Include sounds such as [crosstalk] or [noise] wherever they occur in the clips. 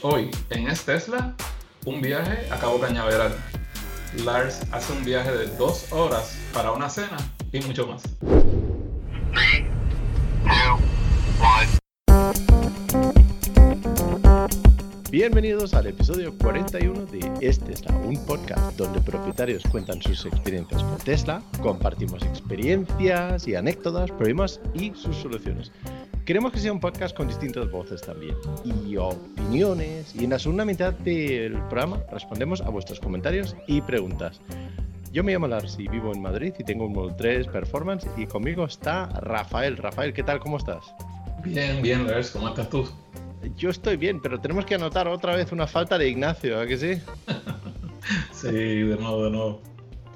Hoy en Es Tesla, un viaje a Cabo Cañaveral. Lars hace un viaje de dos horas para una cena y mucho más. Bienvenidos al episodio 41 de Es Tesla, un podcast donde propietarios cuentan sus experiencias con Tesla, compartimos experiencias y anécdotas, problemas y sus soluciones. Queremos que sea un podcast con distintas voces también y opiniones. Y en la segunda mitad del programa respondemos a vuestros comentarios y preguntas. Yo me llamo Lars y vivo en Madrid y tengo un Model 3 Performance y conmigo está Rafael. Rafael, ¿qué tal? ¿Cómo estás? Bien, bien, Lars. ¿Cómo estás tú? Yo estoy bien, pero tenemos que anotar otra vez una falta de Ignacio, ¿a que sí? [laughs] sí, de nuevo, de nuevo.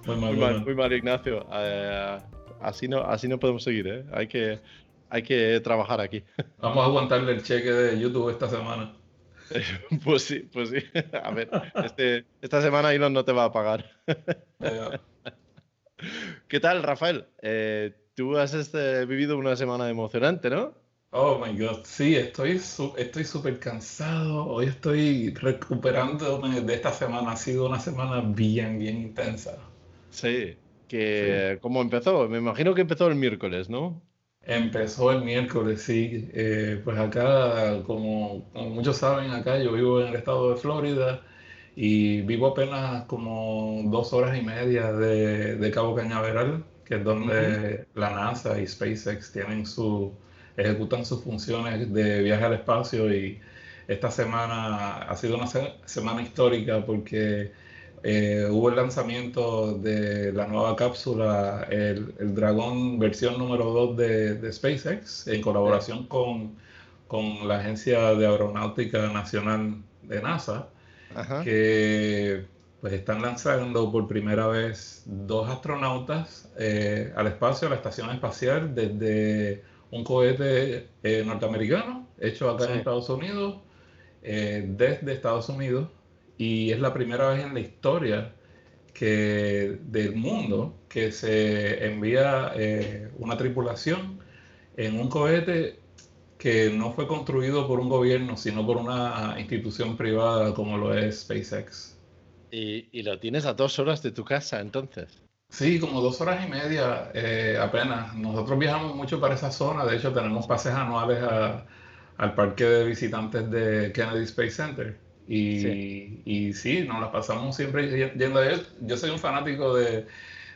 Muy mal, muy mal, muy mal Ignacio. Eh, así, no, así no podemos seguir, ¿eh? Hay que, hay que trabajar aquí. [laughs] Vamos a aguantarle el cheque de YouTube esta semana. [laughs] Pues sí, pues sí. [laughs] A ver, este, esta semana Elon no te va a pagar. ¿Qué tal, Rafael? Eh, tú has este, vivido una semana emocionante, ¿no? Oh my God, sí, estoy estoy súper cansado. Hoy estoy recuperándome de esta semana. Ha sido una semana bien, bien intensa. Sí, que ¿cómo empezó? Me imagino que empezó el miércoles, ¿no? Empezó el miércoles, sí. Eh, pues acá, como, muchos saben, acá yo vivo en el estado de Florida y vivo apenas como dos horas y media de, Cabo Cañaveral, que es donde la NASA y SpaceX tienen su, ejecutan sus funciones de viaje al espacio y esta semana ha sido una semana histórica porque eh, hubo el lanzamiento de la nueva cápsula, el, el Dragón versión número 2 de, SpaceX, en colaboración con, con, la Agencia de Aeronáutica Nacional de NASA, que pues están lanzando por primera vez dos astronautas eh, al espacio, a la estación espacial, desde un cohete eh, norteamericano hecho acá en Estados Unidos, desde Estados Unidos y es la primera vez en la historia que, del mundo que se envía eh, una tripulación en un cohete que no fue construido por un gobierno, sino por una institución privada como lo es SpaceX. ¿Y, lo tienes a dos horas de tu casa entonces? Sí, como dos horas y media eh, apenas. Nosotros viajamos mucho para esa zona, de hecho tenemos pases anuales al parque de visitantes de Kennedy Space Center. Y sí. y sí, nos la pasamos siempre yendo a él. Yo soy un fanático de,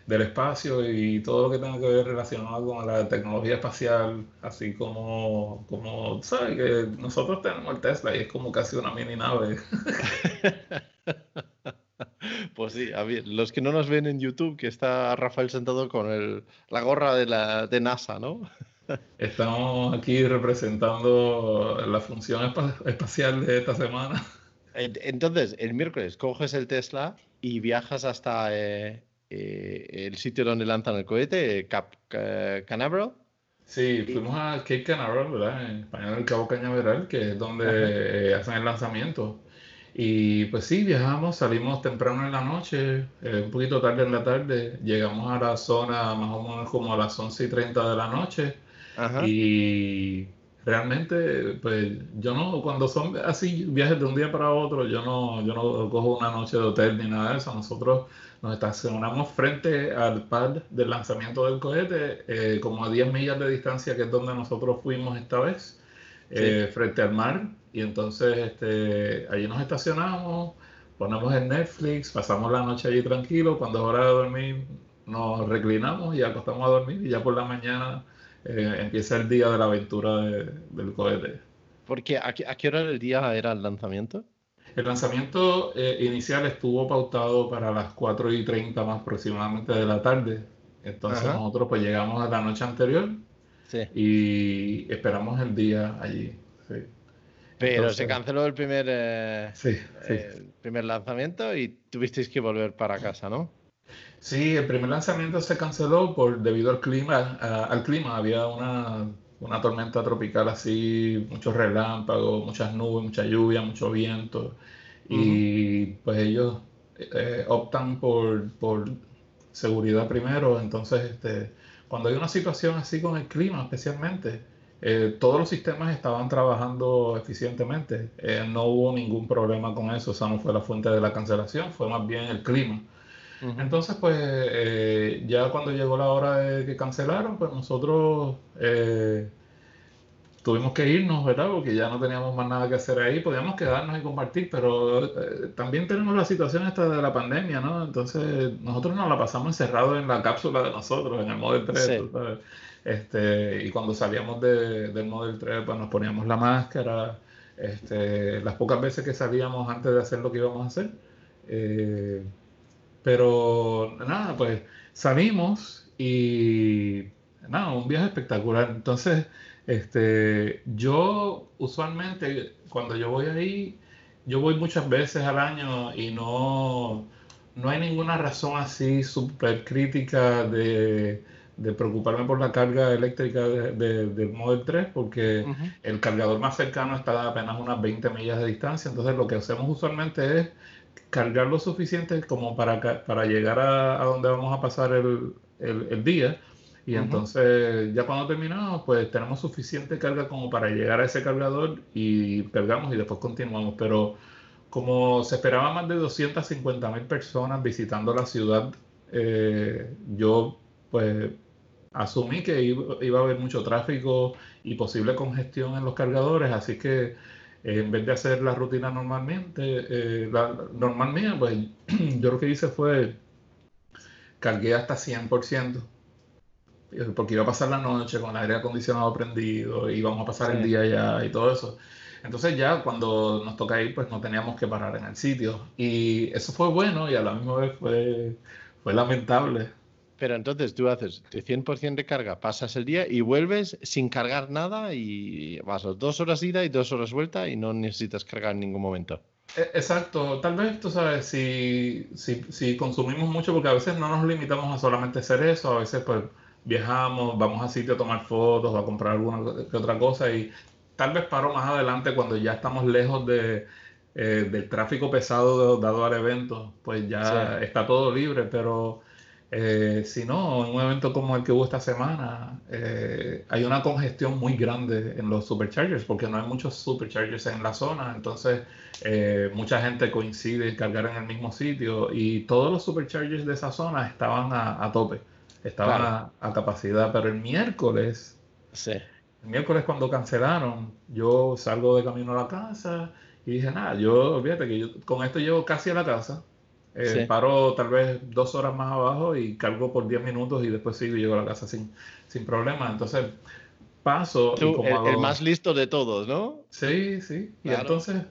del espacio y todo lo que tenga que ver relacionado con la tecnología espacial, así como, como ¿sabes? Que nosotros tenemos el Tesla y es como casi una mini nave. [laughs] Pues sí, a ver, los que no nos ven en YouTube, que está Rafael sentado con el, la gorra de, la, de NASA, ¿no? [laughs] Estamos aquí representando la función espacial de esta semana. Entonces, el miércoles coges el Tesla y viajas hasta eh, eh, el sitio donde lanzan el cohete, Cap Canaveral. Sí, fuimos a Cape Canaveral, ¿verdad? En español, el Cabo Cañaveral, que es donde hacen el lanzamiento. Y pues sí, viajamos, salimos temprano en la noche, eh, un poquito tarde en la tarde, llegamos a la zona más o menos como a las 11 y 30 de la noche. Y realmente, pues yo no, cuando son así viajes de un día para otro, yo no, yo no cojo una noche de hotel ni nada de eso. Nosotros nos estacionamos frente al pad del lanzamiento del cohete, eh, como a 10 millas de distancia, que es donde nosotros fuimos esta vez, eh, frente al mar. Y entonces este, allí nos estacionamos, ponemos el Netflix, pasamos la noche allí tranquilo. Cuando es hora de dormir, nos reclinamos y acostamos a dormir y ya por la mañana eh, empieza el día de la aventura del cohete. Porque ¿a qué, hora del día era el lanzamiento? El lanzamiento eh, inicial estuvo pautado para las 4 y 30 más aproximadamente de la tarde. Entonces nosotros pues llegamos a la noche anterior y esperamos el día allí. Pero se canceló el primer, eh, el primer lanzamiento y tuvisteis que volver para casa, ¿no? Sí, el primer lanzamiento se canceló por debido al clima. al clima había una, una, tormenta tropical así, muchos relámpagos, muchas nubes, mucha lluvia, mucho viento. Y pues ellos eh, optan por, por, seguridad primero. Entonces, este, cuando hay una situación así con el clima especialmente, eh, todos los sistemas estaban trabajando eficientemente. Eh, no hubo ningún problema con eso. Esa no fue la fuente de la cancelación, fue más bien el clima. Entonces, pues eh, ya cuando llegó la hora de que cancelaron, pues nosotros tuvimos que irnos, ¿verdad? Porque ya no teníamos más nada que hacer ahí. Podíamos quedarnos y compartir, pero también tenemos la situación esta de la pandemia, ¿no? Entonces, nosotros nos la pasamos encerrados en la cápsula de nosotros, en el Model 3, este, y cuando salíamos de, del Model 3, pues nos poníamos la máscara. Este, las pocas veces que salíamos antes de hacer lo que íbamos a hacer. Eh, pero nada, pues salimos y nada, un viaje espectacular. Entonces, este, yo usualmente cuando yo voy ahí, yo voy muchas veces al año y no, no hay ninguna razón así súper crítica de de preocuparme por la carga eléctrica del Model 3 porque el cargador más cercano está a apenas unas 20 millas de distancia. Entonces lo que hacemos usualmente es cargar lo suficiente como para, para llegar a, donde vamos a pasar el, el, día. Y entonces ya cuando terminamos, pues tenemos suficiente carga como para llegar a ese cargador y cargamos y después continuamos. Pero como se esperaba más de 250 mil personas visitando la ciudad, eh, yo pues asumí que iba, a haber mucho tráfico y posible congestión en los cargadores, así que en vez de hacer la rutina normalmente, eh, la normal mía, pues [clears throat] yo lo que hice fue cargué hasta 100%, eh, porque iba a pasar la noche con el aire acondicionado prendido, y íbamos a pasar el día ya y todo eso. Entonces ya cuando nos toca ir, pues no teníamos que parar en el sitio. Y eso fue bueno y a la misma vez fue, fue lamentable pero entonces tú haces de 100% de carga, pasas el día y vuelves sin cargar nada y vas dos horas ida y dos horas vuelta y no necesitas cargar en ningún momento. E, exacto, tal vez tú sabes, si, si, si consumimos mucho, porque a veces no nos limitamos a solamente hacer eso, a veces pues viajamos, vamos a sitio a tomar fotos a comprar alguna que otra cosa y tal vez paro más adelante cuando ya estamos lejos de, eh, del tráfico pesado dado al evento, pues ya está todo libre, pero eh, si no, en un evento como el que hubo esta semana, eh, hay una congestión muy grande en los superchargers porque no hay muchos superchargers en la zona. Entonces, eh, mucha gente coincide en cargar en el mismo sitio y todos los superchargers de esa zona estaban a, tope, estaban a, capacidad. Pero el miércoles, el miércoles cuando cancelaron, yo salgo de camino a la casa y dije, nada, yo, fíjate que yo con esto llevo casi a la casa eh, paro tal vez dos horas más abajo y cargo por 10 minutos y después sigo y llego a la casa sin, sin problema. Entonces paso. el, más listo de todos, ¿no? Sí, sí. Y entonces,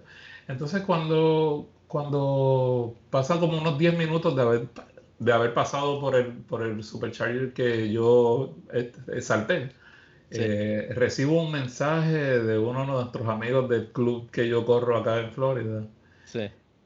entonces cuando, cuando pasan como unos 10 minutos de haber, de haber pasado por el, por el supercharger que yo salté, eh, recibo un mensaje de uno de nuestros amigos del club que yo corro acá en Florida.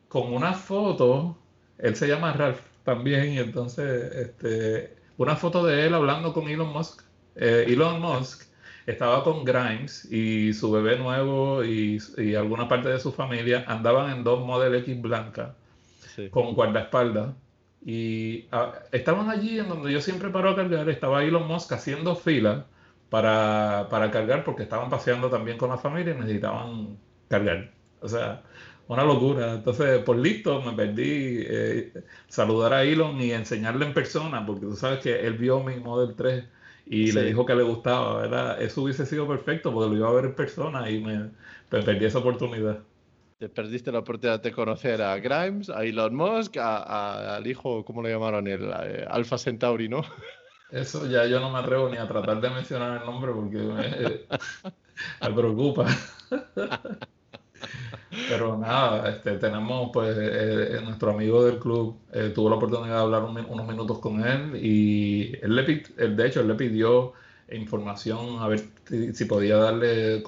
Con una foto él se llama Ralph también, y entonces este, una foto de él hablando con Elon Musk. Eh, Elon Musk estaba con Grimes y su bebé nuevo y, alguna parte de su familia andaban en dos Model X blancas con guardaespaldas. Y ah, estaban allí en donde yo siempre paro a cargar, estaba Elon Musk haciendo fila para, para cargar porque estaban paseando también con la familia y necesitaban cargar. O sea, una locura. Entonces, por listo, me perdí eh, saludar a Elon y enseñarle en persona, porque tú sabes que él vio mi Model 3 y le dijo que le gustaba, ¿verdad? Eso hubiese sido perfecto porque lo iba a ver en persona y me, perdí esa oportunidad. Te perdiste la oportunidad de conocer a Grimes, a Elon Musk, al hijo, ¿cómo le llamaron? El eh, Alpha Centauri, ¿no? Eso ya yo no me atrevo ni a tratar de mencionar el nombre porque me, [laughs] me preocupa. [laughs] Pero nada, este, tenemos pues eh, eh, nuestro amigo del club eh, tuvo la oportunidad de hablar unos minutos con él y él le de hecho él le pidió información a ver si, podía darle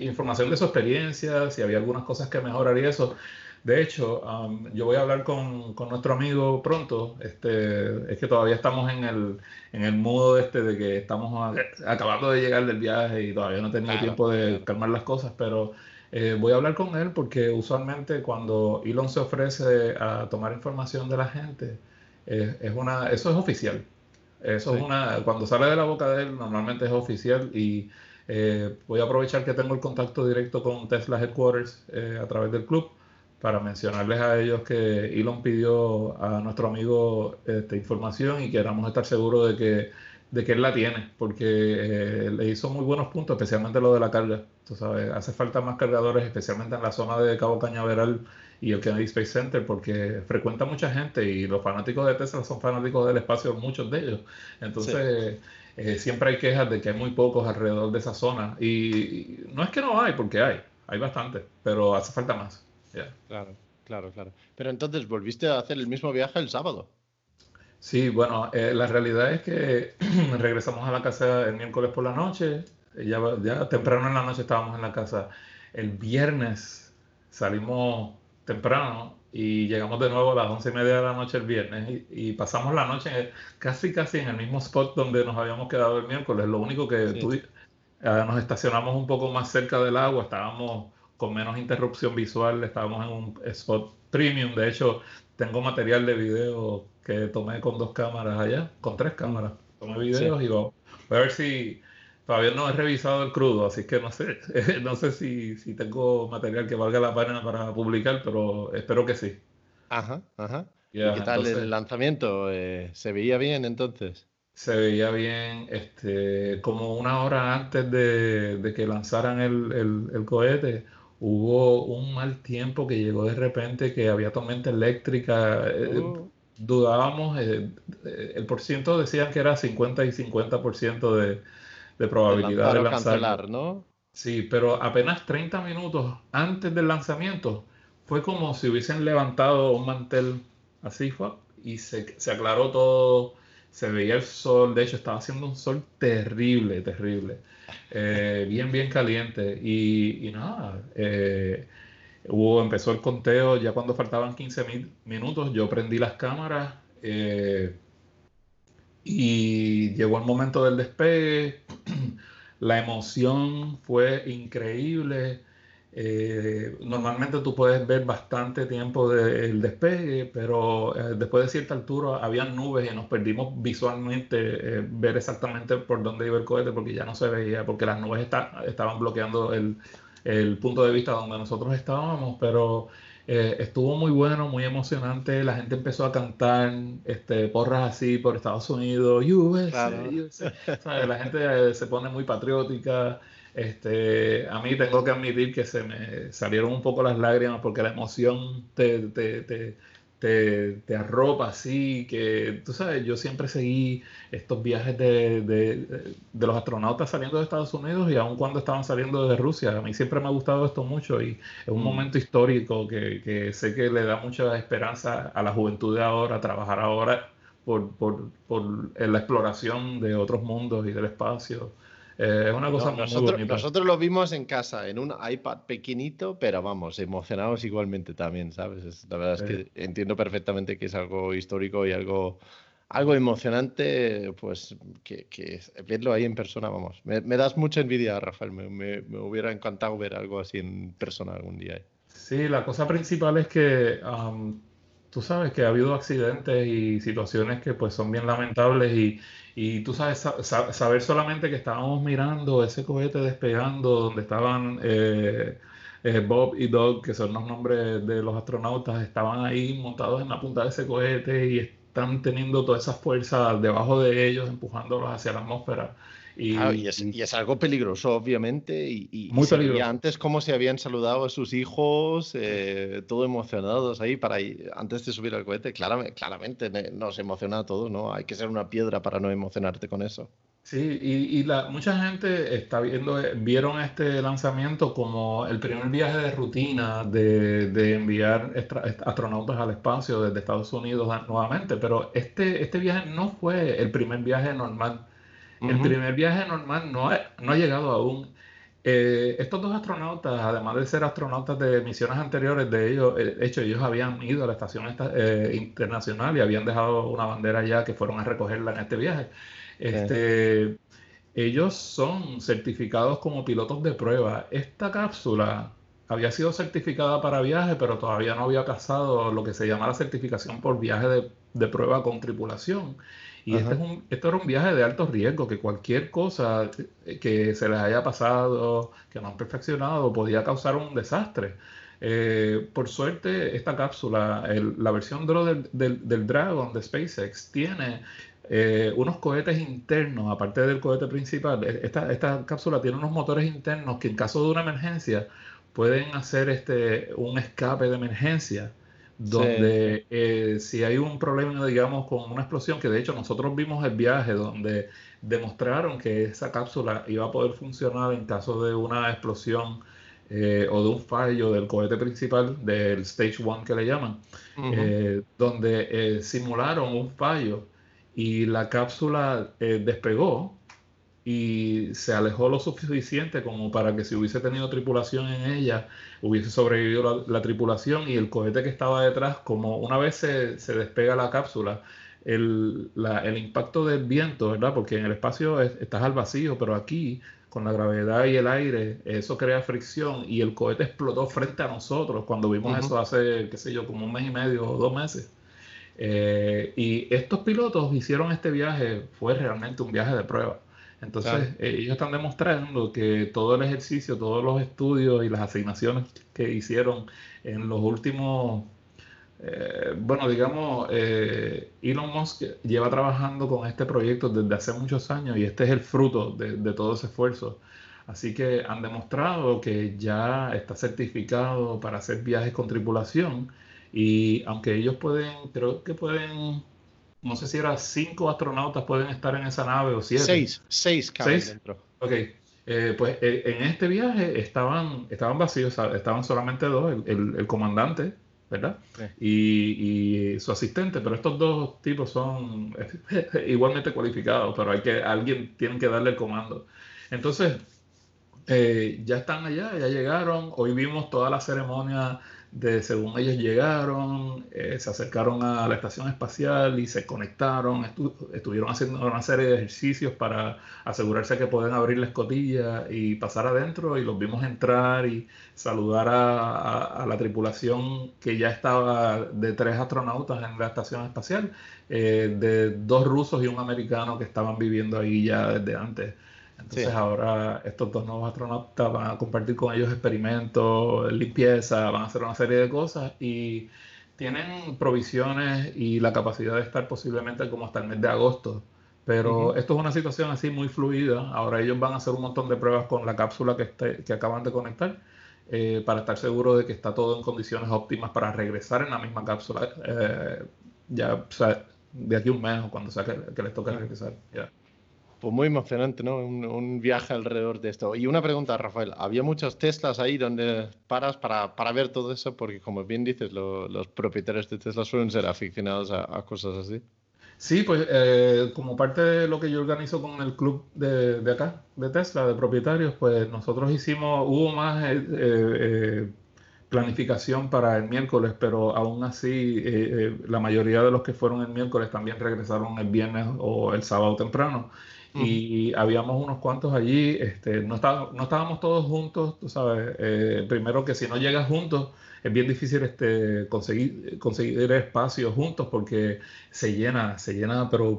información de su experiencia, si había algunas cosas que mejorar y eso. De hecho, um, yo voy a hablar con, con, nuestro amigo pronto. Este, es que todavía estamos en el, en el modo este de que estamos acabando de llegar del viaje y todavía no he tenido tiempo de calmar las cosas, pero eh, voy a hablar con él porque usualmente cuando Elon se ofrece a tomar información de la gente, eh, es una, eso es oficial. Eso es una, cuando sale de la boca de él, normalmente es oficial y eh, voy a aprovechar que tengo el contacto directo con Tesla Headquarters eh, a través del club para mencionarles a ellos que Elon pidió a nuestro amigo esta información y queramos estar seguros de que, de que él la tiene, porque eh, le hizo muy buenos puntos, especialmente lo de la carga. Tú sabes, hace falta más cargadores, especialmente en la zona de Cabo Cañaveral y el Kennedy Space Center, porque frecuenta mucha gente y los fanáticos de Tesla son fanáticos del espacio, muchos de ellos. Entonces, eh, siempre hay quejas de que hay muy pocos alrededor de esa zona. Y, no es que no hay, porque hay, hay bastante, pero hace falta más. Claro, claro, claro. Pero entonces, ¿volviste a hacer el mismo viaje el sábado? Sí, bueno, eh, la realidad es que [clears throat] regresamos a la casa el miércoles por la noche, ya, ya temprano en la noche estábamos en la casa. El viernes salimos temprano y llegamos de nuevo a las once y media de la noche el viernes y, pasamos la noche casi casi en el mismo spot donde nos habíamos quedado el miércoles. Lo único que eh, nos estacionamos un poco más cerca del agua, estábamos con menos interrupción visual, estábamos en un spot premium. De hecho, tengo material de video que tomé con dos cámaras allá, con tres cámaras. Tomé videos y voy a ver si Todavía no he revisado el crudo, así que no sé, [laughs] no sé si, si, tengo material que valga la pena para publicar, pero espero que sí. Ajá, ajá. ¿Y qué tal el lanzamiento? Eh, ¿Se veía bien entonces? Se veía bien, este, como una hora antes de, de que lanzaran el, el, el, cohete, hubo un mal tiempo que llegó de repente, que había tormenta eléctrica. Eh, oh. dudábamos, eh, el por ciento decían que era 50 y 50% de de probabilidad de, lanzar. ¿no? Sí, pero apenas 30 minutos antes del lanzamiento fue como si hubiesen levantado un mantel así fue y se, se aclaró todo, se veía el sol, de hecho estaba haciendo un sol terrible, terrible, eh, bien, bien caliente y, nada, eh, hubo, empezó el conteo ya cuando faltaban 15 minutos, yo prendí las cámaras. Eh, y llegó el momento del despegue, [clears throat] la emoción fue increíble. Eh, normalmente tú puedes ver bastante tiempo del despegue, pero eh, después de cierta altura había nubes y nos perdimos visualmente eh, ver exactamente por dónde iba el cohete porque ya no se veía, porque las nubes estaban bloqueando el, el punto de vista donde nosotros estábamos, pero eh, estuvo muy bueno, muy emocionante. La gente empezó a cantar este, porras así por Estados Unidos, USA, La gente eh, se pone muy patriótica. Este, a mí tengo que admitir que se me salieron un poco las lágrimas porque la emoción te, te te, te, arropa así, que tú sabes, yo siempre seguí estos viajes de, de, de, los astronautas saliendo de Estados Unidos y aun cuando estaban saliendo de Rusia. A mí siempre me ha gustado esto mucho y es un mm. momento histórico que, que, sé que le da mucha esperanza a la juventud de ahora, trabajar ahora por, por, por la exploración de otros mundos y del espacio. Eh, es una cosa muy nosotros, bonita. Nosotros lo vimos en casa, en un iPad pequeñito, pero vamos, emocionados igualmente también, ¿sabes? la verdad es que entiendo perfectamente que es algo histórico y algo, algo emocionante, pues que, que verlo ahí en persona, vamos. Me, das mucha envidia, Rafael, me, me, hubiera encantado ver algo así en persona algún día. Sí, la cosa principal es que tú sabes que ha habido accidentes y situaciones que pues son bien lamentables y, y tú sabes, saber solamente que estábamos mirando ese cohete despegando donde estaban eh, eh, Bob y Doug, que son los nombres de los astronautas, estaban ahí montados en la punta de ese cohete y están teniendo toda esa fuerza debajo de ellos, empujándolos hacia la atmósfera. Y, es, algo peligroso, obviamente. Y, muy peligroso. antes cómo se habían saludado a sus hijos, eh, todo emocionados ahí para antes de subir al cohete. Claramente, claramente nos emociona a todos, ¿no? Hay que ser una piedra para no emocionarte con eso. Sí, y, la, mucha gente está viendo, vieron este lanzamiento como el primer viaje de rutina de, de enviar astronautas al espacio desde Estados Unidos nuevamente, pero este, este viaje no fue el primer viaje normal el primer viaje normal no ha, no ha llegado aún. Eh, estos dos astronautas, además de ser astronautas de misiones anteriores, de ellos, de hecho, ellos habían ido a la estación eh, internacional y habían dejado una bandera ya que fueron a recogerla en este viaje. Este, Ellos son certificados como pilotos de prueba. Esta cápsula había sido certificada para viaje, pero todavía no había pasado lo que se llama la certificación por viaje de, de prueba con tripulación. Y este, es un, esto era un viaje de alto riesgo, que cualquier cosa que se les haya pasado, que no han perfeccionado, podía causar un desastre. Eh, por suerte, esta cápsula, la versión del, del, Dragon de SpaceX, tiene eh, unos cohetes internos, aparte del cohete principal. E, esta, esta cápsula tiene unos motores internos que en caso de una emergencia pueden hacer este, un escape de emergencia donde eh, si hay un problema, digamos, con una explosión, que de hecho nosotros vimos el viaje donde demostraron que esa cápsula iba a poder funcionar en caso de una explosión eh, o de un fallo del cohete principal, del Stage 1 que le llaman, eh, donde simularon un fallo y la cápsula despegó y se alejó lo suficiente como para que si hubiese tenido tripulación en ella, hubiese sobrevivido la, tripulación y el cohete que estaba detrás, como una vez se, se despega la cápsula, el, el, impacto del viento, ¿verdad? Porque en el espacio estás al vacío, pero aquí, con la gravedad y el aire, eso crea fricción y el cohete explotó frente a nosotros cuando vimos eso hace, qué sé yo, como un mes y medio o dos meses. Eh, y estos pilotos hicieron este viaje, fue realmente un viaje de prueba. Entonces, eh, ellos están demostrando que todo el ejercicio, todos los estudios y las asignaciones que hicieron en los últimos, eh, bueno, digamos, eh, Elon Musk lleva trabajando con este proyecto desde hace muchos años y este es el fruto de, de todo ese esfuerzo. Así que han demostrado que ya está certificado para hacer viajes con tripulación y aunque ellos pueden, creo que pueden no sé si era cinco astronautas pueden estar en esa nave o siete. Seis, seis caben dentro. Ok, eh, pues eh, en este viaje estaban, estaban vacíos, estaban solamente dos, el, comandante, ¿verdad? Y, su asistente, pero estos dos tipos son [laughs] igualmente cualificados, pero hay que, alguien tiene que darle el comando. Entonces, eh, ya están allá, ya llegaron, hoy vimos toda la ceremonia de según ellos llegaron, eh, se acercaron a la estación espacial y se conectaron, estuvieron haciendo una serie de ejercicios para asegurarse que pueden abrir la escotilla y pasar adentro y los vimos entrar y saludar a, la tripulación que ya estaba de tres astronautas en la estación espacial, eh, de dos rusos y un americano que estaban viviendo ahí ya desde antes. Entonces ahora estos dos nuevos astronautas van a compartir con ellos experimentos, limpieza, van a hacer una serie de cosas y tienen provisiones y la capacidad de estar posiblemente como hasta el mes de agosto. Pero esto es una situación así muy fluida. Ahora ellos van a hacer un montón de pruebas con la cápsula que, este, que acaban de conectar eh, para estar seguros de que está todo en condiciones óptimas para regresar en la misma cápsula eh, ya de aquí a un mes o cuando sea que, les toque regresar. Pues muy emocionante, ¿no? Un, viaje alrededor de esto. Y una pregunta, Rafael. ¿Había muchos Teslas ahí donde paras para, para ver todo eso? Porque, como bien dices, los propietarios de Tesla suelen ser aficionados a, cosas así. Sí, pues eh, como parte de lo que yo organizo con el club de, de, acá, de Tesla, de propietarios, pues nosotros hicimos, hubo más eh, eh, planificación para el miércoles, pero aún así la mayoría de los que fueron el miércoles también regresaron el viernes o el sábado temprano y habíamos unos cuantos allí, este, no, no estábamos todos juntos, tú sabes, eh, primero que si no llegas juntos es bien difícil este, conseguir, conseguir espacios juntos porque se llena, se llena, pero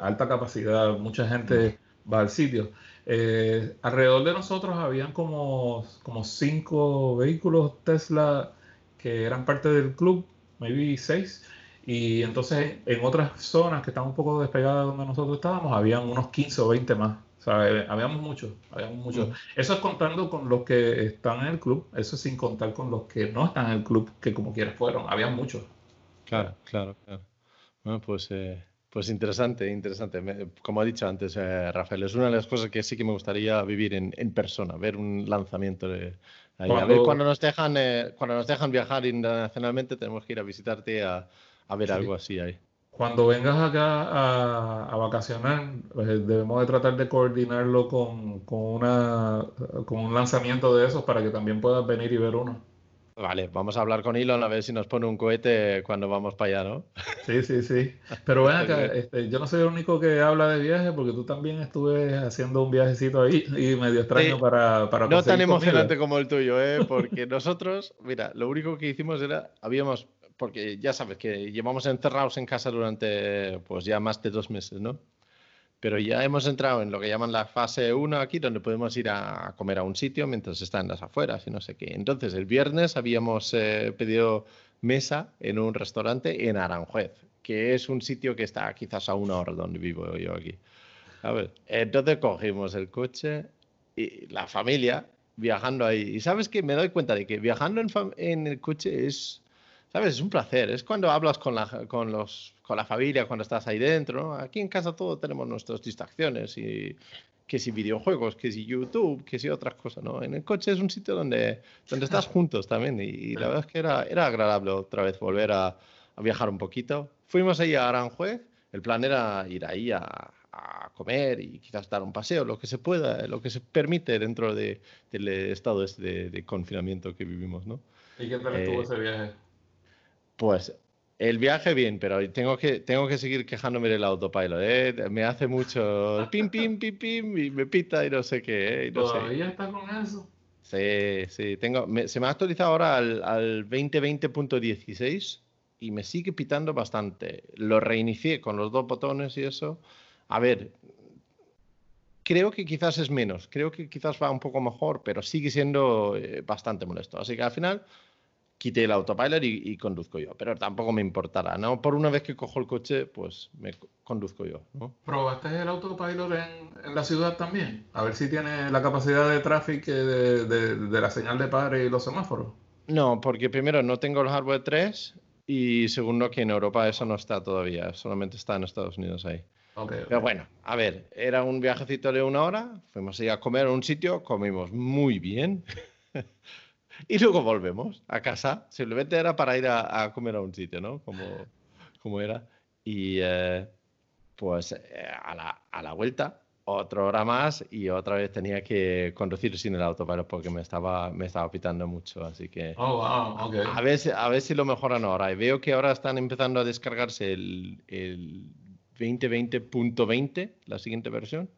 alta capacidad, mucha gente va al sitio. Eh, alrededor de nosotros habían como, como cinco vehículos Tesla que eran parte del club, maybe seis, y entonces en otras zonas que están un poco despegadas de donde nosotros estábamos, habían unos 15 o 20 más. Eh, habíamos muchos, habíamos muchos. Mm. Eso es contando con los que están en el club, eso es sin contar con los que no están en el club, que como quieras fueron, había muchos. Claro, claro, claro. Bueno, pues, eh, pues interesante, interesante. como ha dicho antes eh, Rafael, es una de las cosas que sí que me gustaría vivir en, en persona, ver un lanzamiento de, ahí. A ver, cuando nos dejan, cuando nos dejan viajar internacionalmente, tenemos que ir a visitarte a a ver algo así ahí. Cuando vengas acá a, a vacacionar, pues, debemos de tratar de coordinarlo con, con, una, con un lanzamiento de esos para que también puedas venir y ver uno. Vale, vamos a hablar con Elon a ver si nos pone un cohete cuando vamos para allá, ¿no? Sí, sí, sí. Pero ven acá, [laughs] este, yo no soy el único que habla de viaje porque tú también estuve haciendo un viajecito ahí y medio extraño para, para... No tan emocionante como el tuyo, ¿eh? Porque [laughs] nosotros, mira, lo único que hicimos era, habíamos, porque ya sabes que llevamos encerrados en casa durante pues ya más de dos meses, ¿no? pero ya hemos entrado en lo que llaman la fase 1 aquí, donde podemos ir a comer a un sitio mientras está en las afueras y no sé qué. Entonces, el viernes habíamos eh, pedido mesa en un restaurante en Aranjuez, que es un sitio que está quizás a una hora donde vivo yo aquí. A ver, entonces cogimos el coche y la familia viajando ahí. Y sabes que me doy cuenta de que viajando en, en el coche es ¿sabes? Es un placer. Es cuando hablas con la, con los, con la familia, cuando estás ahí dentro. Aquí en casa todos tenemos nuestras distracciones y que si videojuegos, que si YouTube, que si otras cosas, ¿no? En el coche es un sitio donde, donde estás juntos también y, la verdad es que era, era agradable otra vez volver a, a, viajar un poquito. Fuimos ahí a Aranjuez, el plan era ir ahí a, a, comer y quizás dar un paseo, lo que se pueda, lo que se permite dentro de, del estado este de, de, confinamiento que vivimos, ¿no? ¿Y qué tal estuvo eh, ese viaje? Pues el viaje bien, pero tengo que, tengo que seguir quejándome del autopilot. ¿eh? Me hace mucho pim, pim, pim, pim, y me pita y no sé qué. ¿eh? ¿Todavía está con eso? Sí, sí. Tengo, se me ha actualizado ahora al, al 2020.16 y me sigue pitando bastante. Lo reinicié con los dos botones y eso. A ver, creo que quizás es menos. Creo que quizás va un poco mejor, pero sigue siendo eh, bastante molesto. Así que al final quité el autopilot y, conduzco yo. Pero tampoco me importará, ¿no? Por una vez que cojo el coche, pues me conduzco yo, ¿no? ¿Probaste el autopilot en, la ciudad también? A ver si tiene la capacidad de tráfico de, de, la señal de padre y los semáforos. No, porque primero no tengo el hardware 3 y segundo que en Europa eso no está todavía, solamente está en Estados Unidos ahí. Pero bueno, a ver, era un viajecito de una hora, fuimos a a comer a un sitio, comimos muy bien. [laughs] y luego volvemos a casa. Simplemente era para ir a, comer a un sitio, ¿no? Como, como era. Y eh, pues eh, a, la, a, la, vuelta, otra hora más y otra vez tenía que conducir sin el auto, porque me estaba, me estaba pitando mucho. Así que oh, wow, okay. a, ver, a ver si lo mejoran ahora. Y veo que ahora están empezando a descargarse el, el 2020.20, la siguiente versión.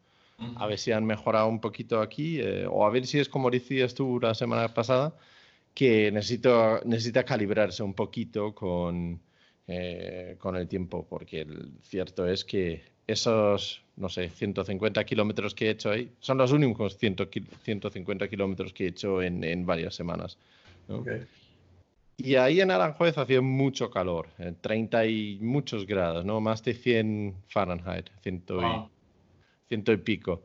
A ver si han mejorado un poquito aquí, eh, o a ver si es como decías tú la semana pasada, que necesito, necesita calibrarse un poquito con, eh, con el tiempo, porque el cierto es que esos, no sé, 150 kilómetros que he hecho ahí son los únicos 100, 150 kilómetros que he hecho en, en varias semanas. Y ahí en Aranjuez hacía mucho calor, 30 y muchos grados, ¿no? Más de 100 Fahrenheit, 100 y, y pico.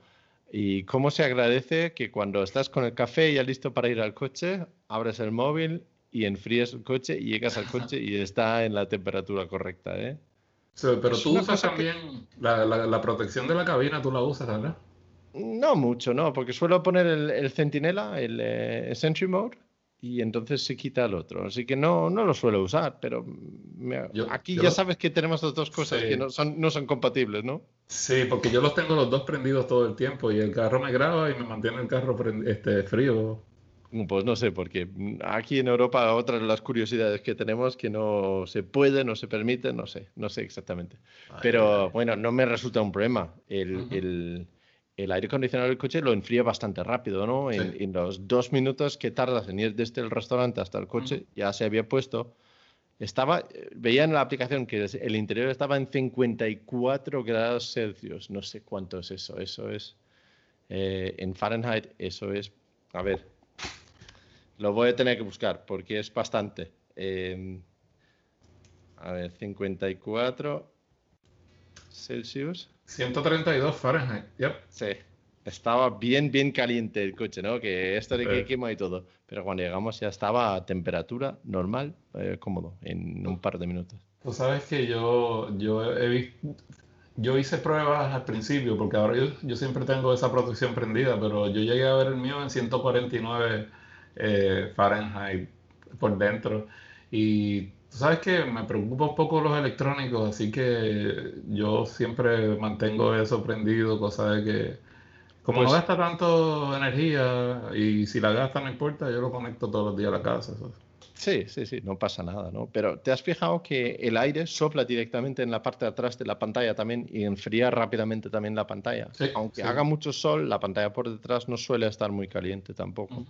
Y cómo se agradece que cuando estás con el café ya listo para ir al coche, abres el móvil y enfríes el coche y llegas al coche y está en la temperatura correcta, ¿eh? pero tú usas también la, protección de la cabina, tú la usas, ¿verdad? No mucho, no, porque suelo poner el, el centinela, el eh, Sentry Mode, y entonces se quita el otro. Así que no, no lo suelo usar, pero aquí ya sabes que tenemos las dos cosas que no son, no son compatibles, ¿no? Sí, porque yo los tengo los dos prendidos todo el tiempo y el carro me graba y me mantiene el carro este, frío. Pues no sé, porque aquí en Europa otra de las curiosidades que tenemos que no se puede, no se permite, no sé, no sé exactamente. Pero bueno, no me resulta un problema. El, el, el aire acondicionado del coche lo enfría bastante rápido, ¿no? En, los dos minutos que tardas en ir desde el restaurante hasta el coche, ya se había puesto. Estaba, veía en la aplicación que el interior estaba en 54 grados Celsius. No sé cuánto es eso. Eso es. Eh, en Fahrenheit, eso es. A ver. Lo voy a tener que buscar porque es bastante. Em, a ver, 54 Celsius. 132 Fahrenheit, yep. Sí, estaba bien, bien caliente el coche, ¿no? Que esto de que quema y todo. Pero cuando llegamos ya estaba a temperatura normal, eh, cómodo, en un par de minutos. Tú sabes que yo, yo he yo hice pruebas al principio, porque ahora yo, yo, siempre tengo esa protección prendida, pero yo llegué a ver el mío en 149 eh, Fahrenheit por dentro. Y sabes que me preocupa un poco los electrónicos, así que yo siempre mantengo eso prendido, cosa de que como no pues gasta tanto energía y si la gasta no importa, yo lo conecto todos los días a la casa. Sí, sí, sí, no pasa nada, ¿no? Pero ¿te has fijado que el aire sopla directamente en la parte de atrás de la pantalla también y enfría rápidamente también la pantalla? Sí, Aunque sí. haga mucho sol, la pantalla por detrás no suele estar muy caliente tampoco.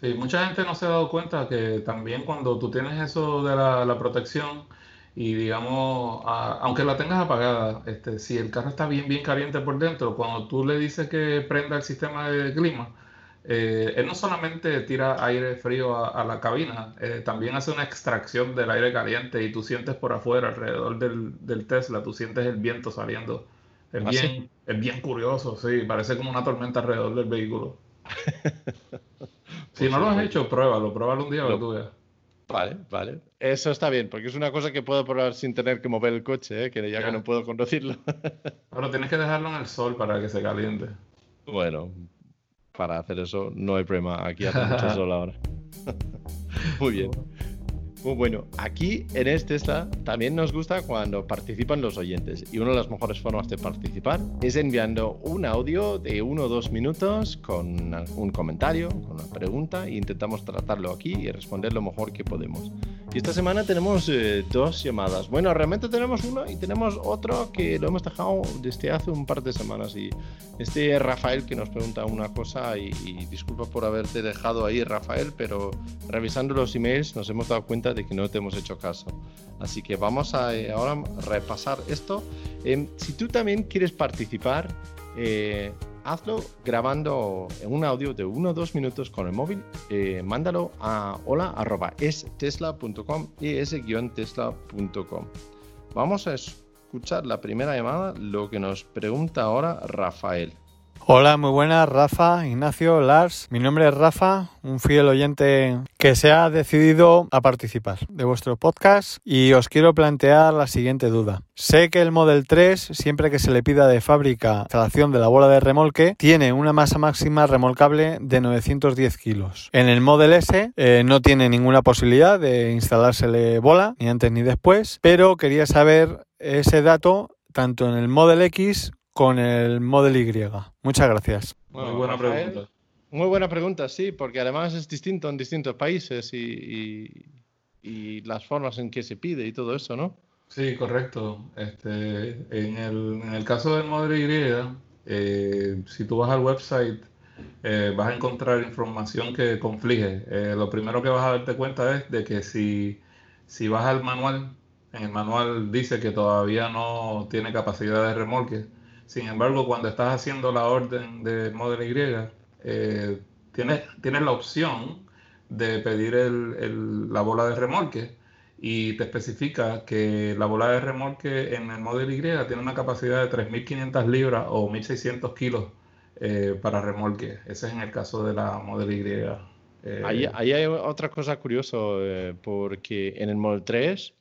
Sí, mucha gente no se ha dado cuenta que también cuando tú tienes eso de la, la protección y digamos, a- aunque la tengas apagada, este, si el carro está bien, bien caliente por dentro, cuando tú le dices que prenda el sistema de clima, eh, él no solamente tira aire frío a, a la cabina, eh, también hace una extracción del aire caliente y tú sientes por afuera, alrededor del, del Tesla, tú sientes el viento saliendo. Es ¿Ah, sí? bien, es bien curioso, sí, parece como una tormenta alrededor del vehículo. [laughs] Si no lo has hecho, pruébalo, pruébalo un día para tú veas. Vale, vale. Eso está bien, porque es una cosa que puedo probar sin tener que mover el coche, ¿eh? que ya Ya. que no puedo conducirlo. [laughs] Ahora tienes que dejarlo en el sol para que se caliente. Bueno, para hacer eso no hay problema. Aquí hace mucho [laughs] sol ahora. [laughs] Muy bien. Muy bueno. Aquí en este Tesla también nos gusta cuando participan los oyentes. Y una de las mejores formas de participar es enviando un audio de uno o dos minutos con un comentario, con una pregunta, e intentamos tratarlo aquí y responder lo mejor que podemos. Y esta semana tenemos eh, dos llamadas. Bueno, realmente tenemos uno y tenemos otro que lo hemos dejado desde hace un par de semanas. Y este es Rafael que nos pregunta una cosa y, y disculpa por haberte dejado ahí, Rafael, pero revisando los emails nos hemos dado cuenta de que no te hemos hecho caso. Así que vamos a eh, ahora repasar esto. Em, si tú también quieres participar, eh, hazlo grabando un audio de uno o dos minutos con el móvil. eh, mándalo a hola arroba estesla.com y es-tesla.com. Vamos a escuchar la primera llamada, lo que nos pregunta ahora Rafael. Hola, muy buenas, Rafa, Ignacio, Lars. Mi nombre es Rafa, un fiel oyente que se ha decidido a participar de vuestro podcast y os quiero plantear la siguiente duda. Sé que el Model 3, siempre que se le pida de fábrica instalación de la bola de remolque, tiene una masa máxima remolcable de 910 kilos. En el Model S eh, no tiene ninguna posibilidad de instalársele bola, ni antes ni después, pero quería saber ese dato tanto en el Model X con el Model Y. Muchas gracias. Muy buena Rafael, pregunta. Muy buena pregunta, sí, porque además es distinto en distintos países y, y- y las formas en que se pide y todo eso, ¿no? Sí, correcto. Este, en el, en el caso del Model Y, eh, si tú vas al website, eh, vas a encontrar información que conflige. Eh, lo primero que vas a darte cuenta es de que si, si vas al manual, en el manual dice que todavía no tiene capacidad de remolque. Sin embargo, cuando estás haciendo la orden de Model Y, eh, tienes, tienes la opción de pedir el- el- la bola de remolque y te especifica que la bola de remolque en el Model Y tiene una capacidad de 3.500 libras o 1.600 kilos eh, para remolque. Ese es en el caso de la Model Y. Eh, Ahí, hay otra cosa curiosa, eh, porque en el Model 3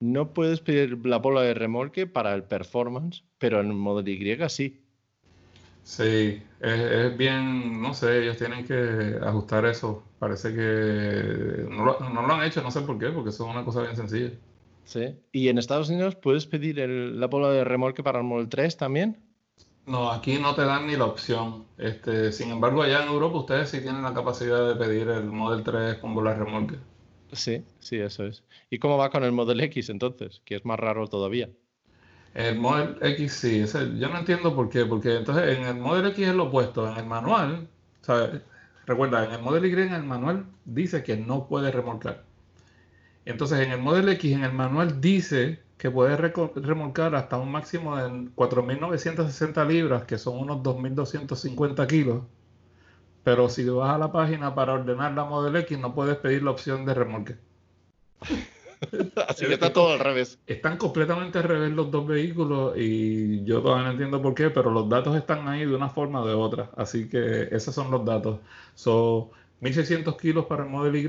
no puedes pedir la bola de remolque para el performance, pero en el Model Y sí. Sí, es, es bien, no sé, ellos tienen que ajustar eso. Parece que no lo, no lo han hecho, no sé por qué, porque eso es una cosa bien sencilla. Sí. ¿Y en Estados Unidos puedes pedir el- la bola de remolque para el Model 3 también? No, aquí no te dan ni la opción. Este, sin embargo, allá en Europa ustedes sí tienen la capacidad de pedir el Model 3 con bola de remolque. Sí, sí, eso es. ¿Y cómo va con el Model X entonces? Que es más raro todavía. El Model X sí, ese- yo no entiendo por qué, porque entonces en el Model X es lo opuesto, en el manual, sea, recuerda, en el Model Y en el manual dice que no puede remolcar. Entonces en el Model X en el manual dice que puede remolcar hasta un máximo de 4.960 libras, que son unos 2.250 kilos. Pero si vas a la página para ordenar la Model X no puedes pedir la opción de remolque. [laughs] Así que está todo al revés. Están completamente al revés los dos vehículos y yo todavía no entiendo por qué, pero los datos están ahí de una forma o de otra. Así que esos son los datos. Son 1600 kilos para el Model Y,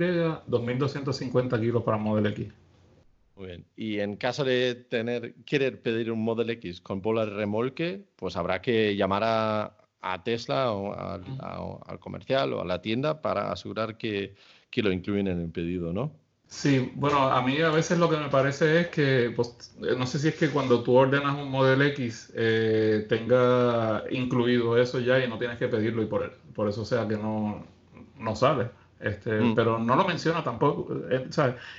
2250 kilos para el Model X. Muy bien. Y en caso de tener, querer pedir un Model X con bola de remolque, pues habrá que llamar a, a Tesla o al, a- al comercial o a la tienda para asegurar que, que lo incluyen en el pedido, ¿no? Sí, bueno, a mí a veces lo que me parece es que, pues, eh, no sé si es que cuando tú ordenas un Model X eh, tenga incluido eso ya y no tienes que pedirlo y por, por eso sea que no, no sale. Este, mm. Pero no lo menciona tampoco. Eh,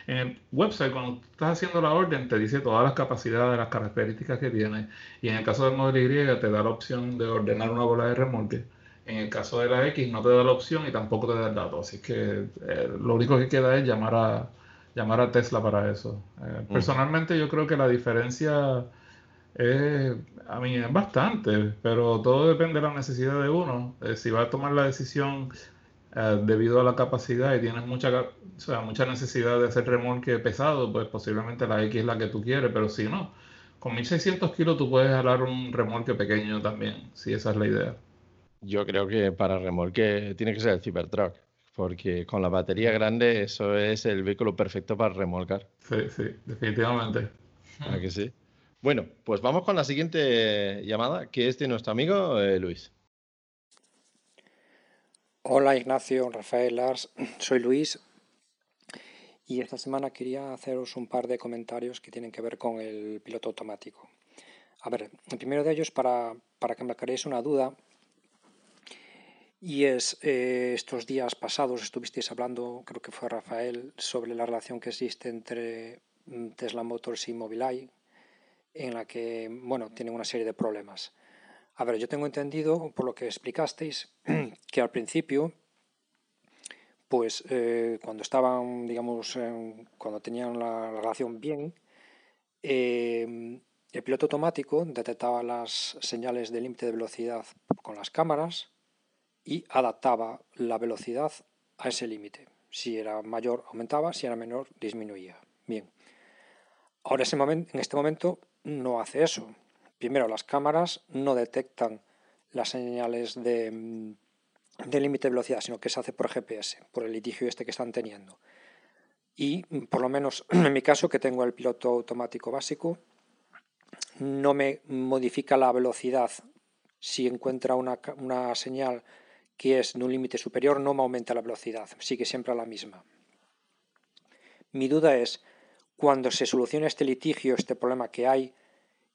en el website, cuando estás haciendo la orden, te dice todas las capacidades, las características que tiene. Y en el caso del modelo Y, te da la opción de ordenar una bola de remolque. En el caso de la X, no te da la opción y tampoco te da el dato. Así que eh, lo único que queda es llamar a, llamar a Tesla para eso. Eh, mm. Personalmente, yo creo que la diferencia es, a mí, es bastante, pero todo depende de la necesidad de uno. si va a tomar la decisión eh, debido a la capacidad y tienes mucha, o sea, mucha necesidad de hacer remolque pesado, pues posiblemente la X es la que tú quieres, pero si no, con 1600 kilos tú puedes jalar un remolque pequeño también, si esa es la idea. Yo creo que para remolque tiene que ser el Cybertruck, porque con la batería grande eso es el vehículo perfecto para remolcar. Sí, sí, definitivamente. ¿A que sí? Bueno, pues vamos con la siguiente llamada, que es de nuestro amigo eh, Luis. Hola Ignacio, Rafael, Lars, [clears throat] soy Luis y esta semana quería haceros un par de comentarios que tienen que ver con el piloto automático. A ver, el primero de ellos para, para que me aclaréis una duda y es eh, estos días pasados estuvisteis hablando, creo que fue Rafael, sobre la relación que existe entre mm, Tesla Motors y Mobileye en la que, bueno, tienen una serie de problemas. A ver, yo tengo entendido, por lo que explicasteis, [clears throat] que al principio, pues eh, cuando estaban, digamos, cuando tenían la, relación bien, eh, el piloto automático detectaba las señales de límite de velocidad con las cámaras y adaptaba la velocidad a ese límite. Si era mayor, aumentaba, si era menor, disminuía. Bien. Ahora, en este momento, no hace eso primero, las cámaras no detectan las señales de, mm, de límite de velocidad, sino que se hace por GPS, por el litigio este que están teniendo. Y mm, por lo menos [clears throat] en mi caso, que tengo el piloto automático básico, no me modifica la velocidad. Si encuentra una, una señal que es de un límite superior, no me aumenta la velocidad, sigue siempre a la misma. Mi duda es, cuando se solucione este litigio, este problema que hay,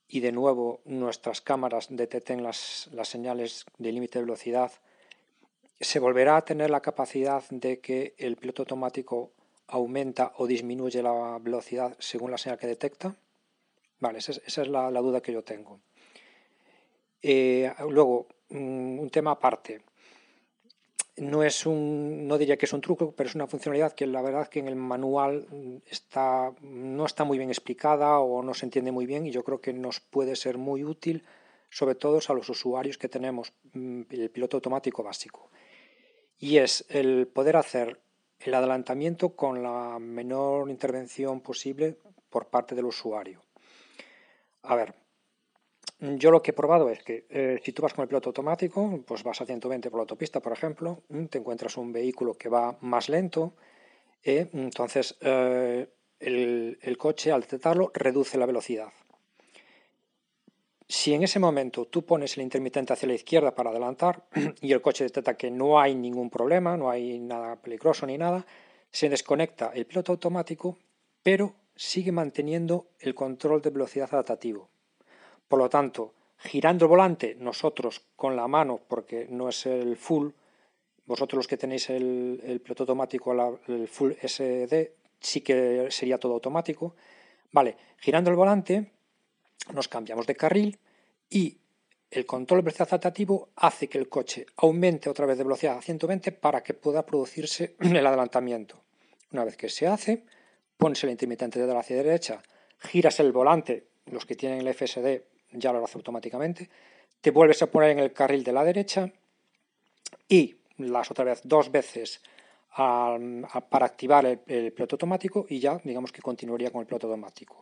y de nuevo nuestras cámaras detecten las, señales de límite de velocidad, se volverá a tener la capacidad de que el piloto automático aumenta o disminuye la velocidad según la señal que detecta. Vale, esa es, la, duda que yo tengo. Eh, luego, mm, un tema aparte no es un, no diría que es un truco, pero es una funcionalidad que la verdad que en el manual está, no está muy bien explicada o no se entiende muy bien y yo creo que nos puede ser muy útil, sobre todo a los usuarios que tenemos mm, el piloto automático básico. Y es el poder hacer el adelantamiento con la menor intervención posible por parte del usuario. A ver, yo lo que he probado es que eh, si tú vas con el piloto automático, pues vas a 120 por la autopista, por ejemplo, mm, te encuentras un vehículo que va más lento, eh, entonces eh, el, coche al detectarlo reduce la velocidad. Si en ese momento tú pones el intermitente hacia la izquierda para adelantar [clears throat] y el coche detecta que no hay ningún problema, no hay nada peligroso ni nada, se desconecta el piloto automático, pero sigue manteniendo el control de velocidad adaptativo. Por lo tanto, girando el volante, nosotros con la mano, porque no es el full, vosotros los que tenéis el, piloto automático, el full SD, sí que sería todo automático. Vale, girando el volante, nos cambiamos de carril y el control de velocidad adaptativo hace que el coche aumente otra vez de velocidad a 120 para que pueda producirse [clears throat] el adelantamiento. Una vez que se hace, pones el intermitente de la hacia derecha, giras el volante, los que tienen el FSD ya lo hace automáticamente, te vuelves a poner en el carril de la derecha y las otra vez dos veces para activar el, piloto automático y ya digamos que continuaría con el piloto automático.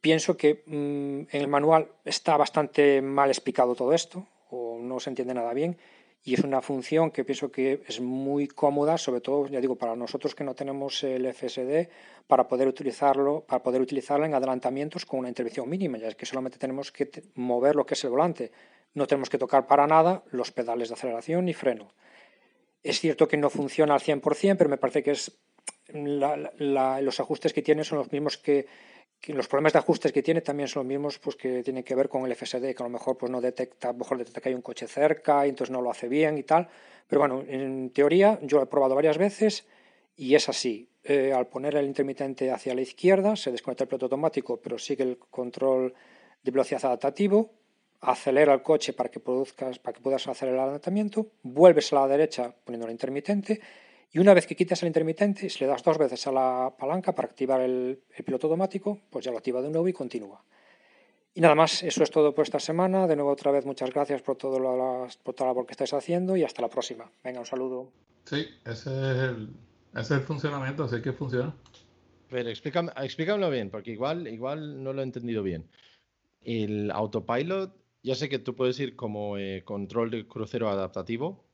Pienso que mm, en el manual está bastante mal explicado todo esto o no se entiende nada bien y es una función que pienso que es muy cómoda, sobre todo, ya digo, para nosotros que no tenemos el FSD, para poder utilizarlo, para poder utilizarlo en adelantamientos con una intervención mínima, ya es que solamente tenemos que mover lo que es el volante, no tenemos que tocar para nada los pedales de aceleración ni freno. Es cierto que no funciona al 100%, pero me parece que es los ajustes que tiene son los mismos que, los problemas de ajustes que tiene también son los mismos pues, que tienen que ver con el FSD, que a lo mejor pues, no detecta, mejor detecta que hay un coche cerca y entonces no lo hace bien y tal. Pero bueno, en teoría yo lo he probado varias veces y es así. Eh, al poner el intermitente hacia la izquierda se desconecta el piloto automático, pero sigue el control de velocidad adaptativo, acelera el coche para que, produzcas, para que puedas hacer el adelantamiento, vuelves a la derecha poniendo el intermitente y una vez que quitas el intermitente, si le das dos veces a la palanca para activar el, piloto automático, pues ya lo activa de nuevo y continúa. Y nada más, eso es todo por esta semana. De nuevo, otra vez, muchas gracias por, todo lo, por toda la labor que estáis haciendo y hasta la próxima. Venga, un saludo. Sí, ese es el, ese es el funcionamiento, así que funciona. Pero explícame, explícamelo bien, porque igual, igual no lo he entendido bien. El autopilot, ya sé que tú puedes ir como eh, control de crucero adaptativo,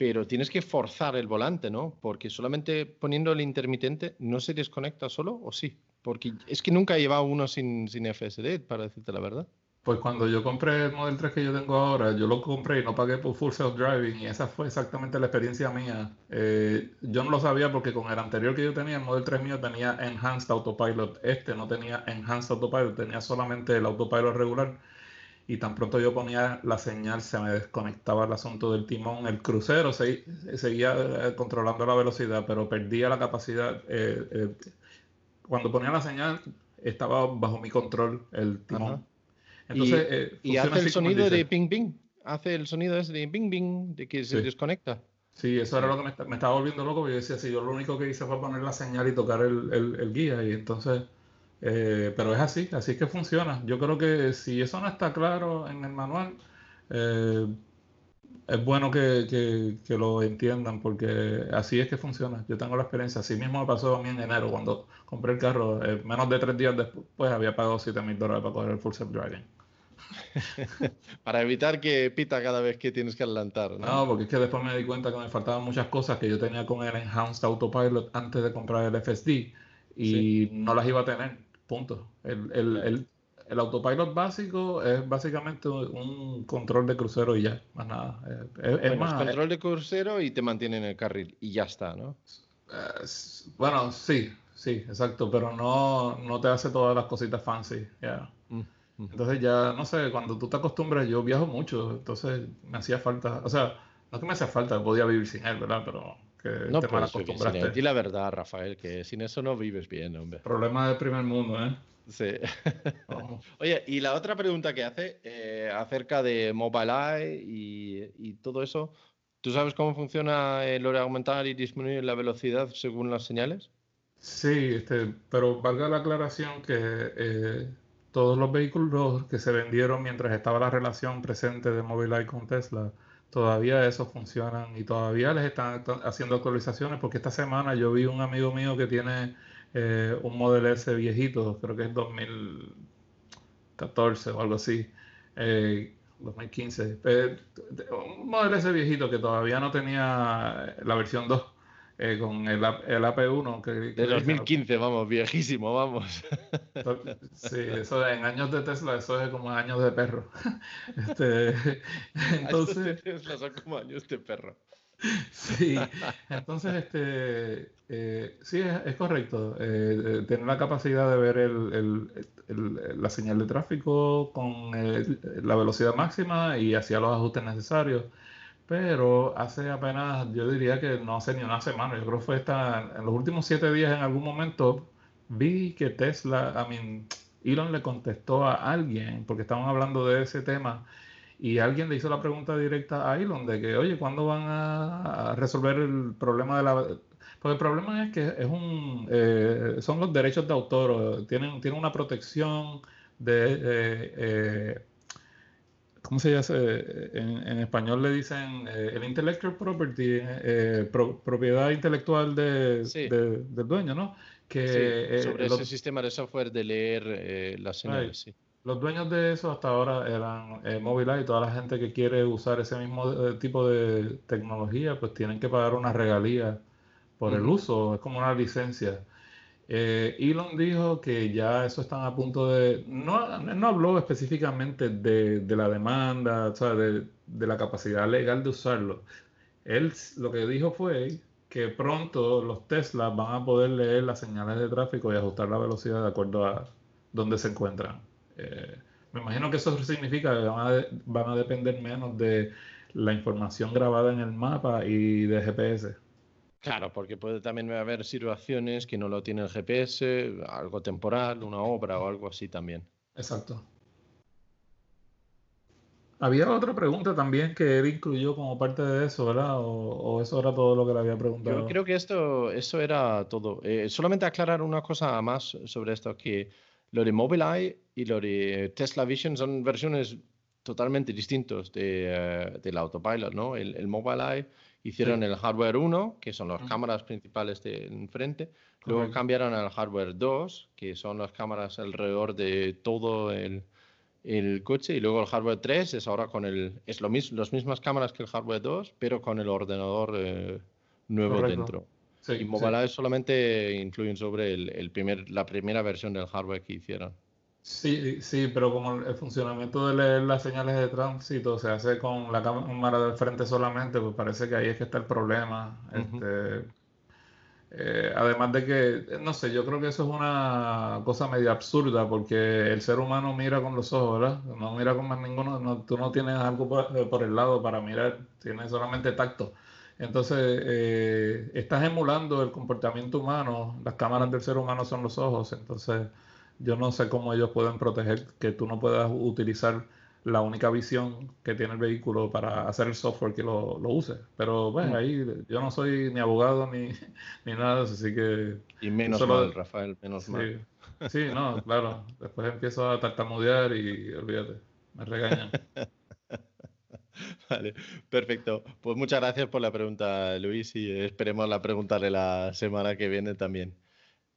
pero tienes que forzar el volante, ¿no? Porque solamente poniendo el intermitente no se desconecta solo, ¿o sí? Porque es que nunca he llevado uno sin, sin FSD, para decirte la verdad. Pues cuando yo compré el Model 3 que yo tengo ahora, yo lo compré y no pagué por Full Self Driving y esa fue exactamente la experiencia mía. Eh, yo no lo sabía porque con el anterior que yo tenía, el Model 3 mío tenía Enhanced Autopilot. Este no tenía Enhanced Autopilot, tenía solamente el Autopilot regular y tan pronto yo ponía la señal se me desconectaba el asunto del timón. El crucero seguía eh, controlando la velocidad, pero perdía la capacidad. Eh, eh, cuando ponía la señal estaba bajo mi control el timón. Entonces, ¿Y, hace el sonido de ping ping? ¿Hace el sonido ese de ping ping de que se desconecta? Sí, eso era lo que me, estaba volviendo loco, yo decía, si yo lo único que hice fue poner la señal y tocar el, el guía, y entonces eh, pero es así, así que funciona. Yo creo que si eso no está claro en el manual, eh, es bueno que, lo entiendan porque así es que funciona. Yo tengo la experiencia, así mismo me pasó a mí en enero cuando compré el carro, eh, menos de tres días después había pagado 7 mil dólares para coger el full self driving. [laughs] para evitar que pita cada vez que tienes que adelantar. ¿no? ¿no? porque es que después me di cuenta que me faltaban muchas cosas que yo tenía con el Enhanced Autopilot antes de comprar el FSD y no las iba a tener Punto. El, el, el, autopilot básico es básicamente un control de crucero y ya, más nada. Es, más, control de crucero y te mantiene en el carril y ya está, ¿no? bueno, sí, sí, exacto, pero no, no te hace todas las cositas fancy, ya. Mm, entonces ya, no sé, cuando tú te acostumbras, yo viajo mucho, entonces me hacía falta, o sea, no es que me hacía falta, podía vivir sin él, ¿verdad? Pero que no te vivir sin la verdad, Rafael, que sin eso no vives bien, hombre. Problema del primer mundo, ¿eh? Sí. [laughs] [laughs] Oye, y la otra pregunta que hace eh, acerca de Mobile y, y, todo eso, ¿tú sabes cómo funciona el hora aumentar y disminuir la velocidad según las señales? Sí, este, pero valga la aclaración que eh, todos los vehículos que se vendieron mientras estaba la relación presente de Mobileye con Tesla, todavía eso funcionan y todavía les están haciendo actualizaciones porque esta semana yo vi un amigo mío que tiene eh, un Model S viejito, creo que es 2014 o algo así, 2015, eh, un Model S viejito que todavía no tenía la versión 2 eh, con el, el AP1. Que, de 2015, vamos, viejísimo, vamos. [laughs] Sí, eso en años de Tesla, eso es como años de perro. [laughs] Este, [laughs] entonces. Tesla son como años de perro. Sí, entonces, este, eh, sí, es, correcto. Eh, tener la capacidad de ver el, el, la señal de tráfico con la velocidad máxima y hacia los ajustes necesarios pero hace apenas, yo diría que no hace ni una semana, yo creo que fue esta, en los últimos siete días en algún momento, vi que Tesla, I mean, Elon le contestó a alguien, porque estaban hablando de ese tema, y alguien le hizo la pregunta directa a Elon de que, oye, ¿cuándo van a, resolver el problema de la... Porque el problema es que es un, eh, son los derechos de autor, tienen, tienen una protección de... Eh, eh, ¿cómo se llama? En, español le dicen eh, el intellectual property, eh, propiedad intelectual de, del dueño, ¿no? Que, eh, sobre ese sistema de software de leer las señales, sí. Los dueños de eso hasta ahora eran Mobileye y toda la gente que quiere usar ese mismo tipo de tecnología, pues tienen que pagar una regalía por el uso, es como una licencia. Eh, Elon dijo que ya eso están a punto de... No, no habló específicamente de, la demanda, o sea, de, la capacidad legal de usarlo. Él lo que dijo fue que pronto los Teslas van a poder leer las señales de tráfico y ajustar la velocidad de acuerdo a dónde se encuentran. Eh, me imagino que eso significa que van a, depender menos de la información grabada en el mapa y de GPS. Claro, porque puede también haber situaciones que no lo tiene el GPS, algo temporal, una obra o algo así también. Exacto. Había otra pregunta también que él incluyó como parte de eso, ¿verdad? O, eso era todo lo que le había preguntado. Yo creo que esto, eso era todo. Eh, solamente aclarar una cosa más sobre esto, que lo de Mobileye y lo de Tesla Vision son versiones totalmente distintos de, uh, del autopilot, ¿no? El, el Mobileye hicieron el hardware 1, que son las cámaras principales de enfrente, luego cambiaron al hardware 2, que son las cámaras alrededor de todo el, el coche, y luego el hardware 3 es ahora con el, es lo mismo, las mismas cámaras que el hardware 2, pero con el ordenador eh, nuevo dentro. Y Mobileye solamente influyen sobre el, primer, la primera versión del hardware que hicieron. Sí, sí, pero como el funcionamiento de leer las señales de tránsito se hace con la cámara del frente solamente, pues parece que ahí es que está el problema. Este, eh, además de que, no sé, yo creo que eso es una cosa medio absurda porque el ser humano mira con los ojos, ¿verdad? No mira con más ninguno, tú no tienes algo por, el lado para mirar, tienes solamente tacto. Entonces, eh, estás emulando el comportamiento humano, las cámaras del ser humano son los ojos, entonces yo no sé cómo ellos pueden proteger que tú no puedas utilizar la única visión que tiene el vehículo para hacer el software que lo, use. Pero bueno, mm. ahí yo no soy ni abogado ni, [laughs] ni nada, así que... Y menos mal, Rafael, menos sí, mal. Sí, no, claro. Después empiezo a tartamudear y olvídate, me regañan. [laughs] Vale, perfecto. Pues muchas gracias por la pregunta, Luis, y esperemos la pregunta de la semana que viene también.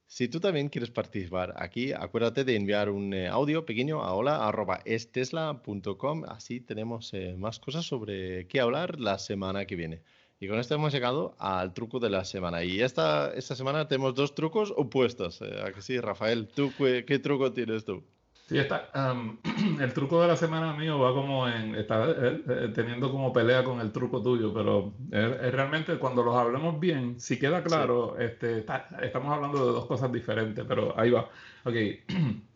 Si tú también quieres participar aquí, acuérdate de enviar un eh, audio pequeño a hola.estesla.com. Así tenemos eh, más cosas sobre qué hablar la semana que viene. Y con esto hemos llegado al truco de la semana. Y esta, esta semana tenemos dos trucos opuestos. Eh, ¿A que sí, Rafael? ¿Tú qué truco tienes tú? Sí, está. [clears throat] el truco de la semana mío va como en. Está eh, eh, teniendo como pelea con el truco tuyo, pero es, realmente cuando los hablemos bien, si queda claro, este, estamos hablando de dos cosas diferentes, pero ahí va. Ok. [clears throat]